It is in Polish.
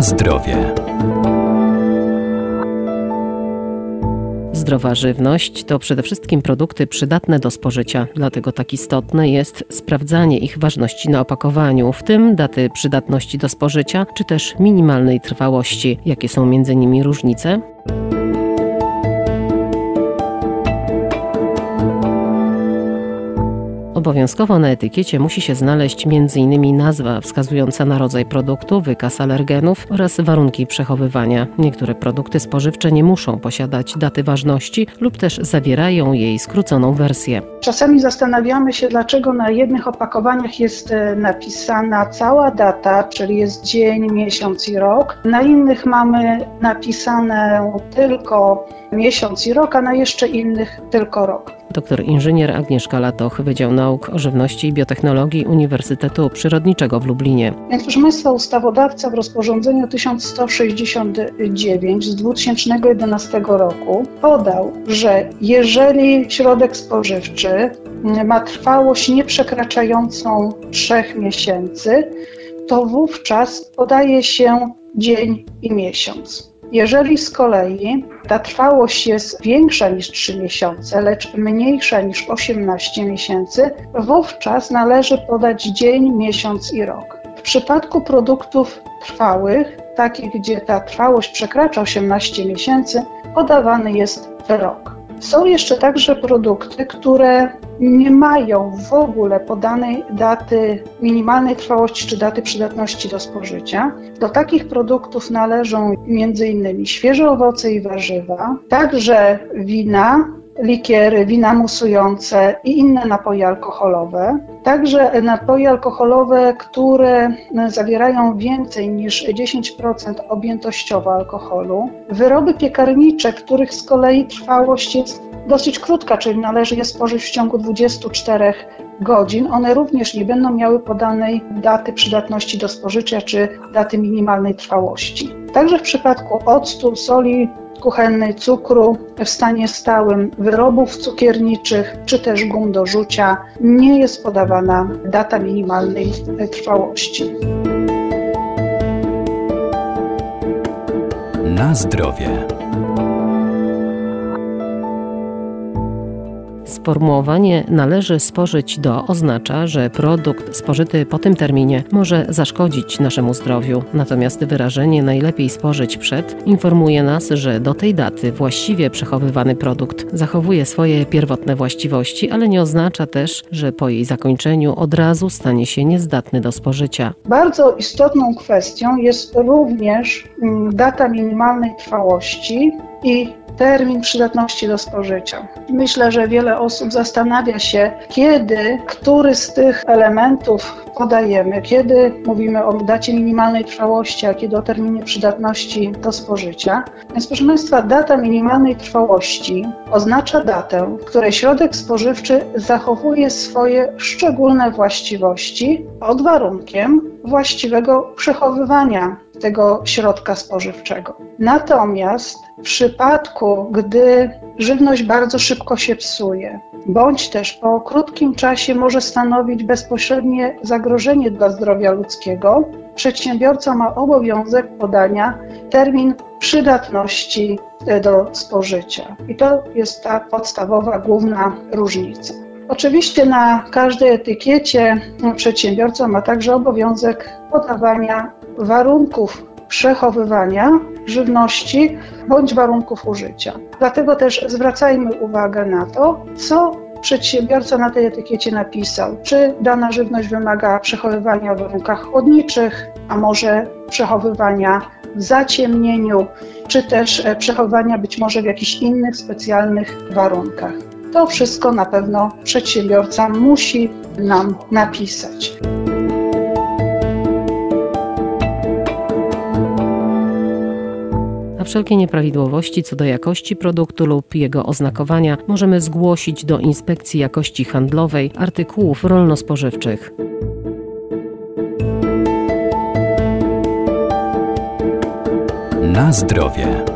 Zdrowie. Zdrowa żywność to przede wszystkim produkty przydatne do spożycia, dlatego tak istotne jest sprawdzanie ich ważności na opakowaniu, w tym daty przydatności do spożycia, czy też minimalnej trwałości. Jakie są między nimi różnice? Obowiązkowo na etykiecie musi się znaleźć m.in. nazwa wskazująca na rodzaj produktu, wykaz alergenów oraz warunki przechowywania. Niektóre produkty spożywcze nie muszą posiadać daty ważności lub też zawierają jej skróconą wersję. Czasami zastanawiamy się, dlaczego na jednych opakowaniach jest e, napisana cała data, czyli jest dzień, miesiąc i rok. Na innych mamy napisane tylko miesiąc i rok, a na jeszcze innych tylko rok. Doktor inżynier Agnieszka Latoch, Wydział Nauk o Żywności i Biotechnologii Uniwersytetu Przyrodniczego w Lublinie. Więc proszę Państwa, ustawodawca w rozporządzeniu 1169 z 2011 roku podał, że jeżeli środek spożywczy ma trwałość nieprzekraczającą 3 miesięcy, to wówczas podaje się dzień i miesiąc. Jeżeli z kolei ta trwałość jest większa niż 3 miesiące, lecz mniejsza niż 18 miesięcy, wówczas należy podać dzień, miesiąc i rok. W przypadku produktów trwałych, takich gdzie ta trwałość przekracza 18 miesięcy, podawany jest rok. Są jeszcze także produkty, które nie mają w ogóle podanej daty minimalnej trwałości czy daty przydatności do spożycia. Do takich produktów należą m.in. świeże owoce i warzywa, także wina, likiery, wina musujące i inne napoje alkoholowe. Także napoje alkoholowe, które zawierają więcej niż 10% objętościowo alkoholu. Wyroby piekarnicze, których z kolei trwałość jest dosyć krótka, czyli należy je spożyć w ciągu 24 godzin. One również nie będą miały podanej daty przydatności do spożycia czy daty minimalnej trwałości. Także w przypadku octu, soli kuchennej, cukru w stanie stałym, wyrobów cukierniczych czy też gum do rzucia nie jest podawana data minimalnej trwałości. Na zdrowie. Sformułowanie należy spożyć do oznacza, że produkt spożyty po tym terminie może zaszkodzić naszemu zdrowiu. Natomiast wyrażenie najlepiej spożyć przed informuje nas, że do tej daty właściwie przechowywany produkt zachowuje swoje pierwotne właściwości, ale nie oznacza też, że po jej zakończeniu od razu stanie się niezdatny do spożycia. Bardzo istotną kwestią jest również mm, data minimalnej trwałości i termin przydatności do spożycia. Myślę, że wiele osób zastanawia się, kiedy który z tych elementów podajemy, kiedy mówimy o dacie minimalnej trwałości, a kiedy o terminie przydatności do spożycia. Więc proszę Państwa, data minimalnej trwałości oznacza datę, w której środek spożywczy zachowuje swoje szczególne właściwości pod warunkiem właściwego przechowywania tego środka spożywczego. Natomiast w przypadku, gdy żywność bardzo szybko się psuje, bądź też po krótkim czasie może stanowić bezpośrednie zagrożenie dla zdrowia ludzkiego, przedsiębiorca ma obowiązek podania termin przydatności do spożycia. I to jest ta podstawowa, główna różnica. Oczywiście na każdej etykiecie przedsiębiorca ma także obowiązek podawania warunków przechowywania żywności bądź warunków użycia. Dlatego też zwracajmy uwagę na to, co przedsiębiorca na tej etykiecie napisał. Czy dana żywność wymaga przechowywania w warunkach chłodniczych, a może przechowywania w zaciemnieniu, czy też e, przechowywania być może w jakichś innych specjalnych warunkach. To wszystko na pewno przedsiębiorca musi nam napisać. A wszelkie nieprawidłowości co do jakości produktu lub jego oznakowania możemy zgłosić do Inspekcji Jakości Handlowej Artykułów Rolno-Spożywczych. Na zdrowie.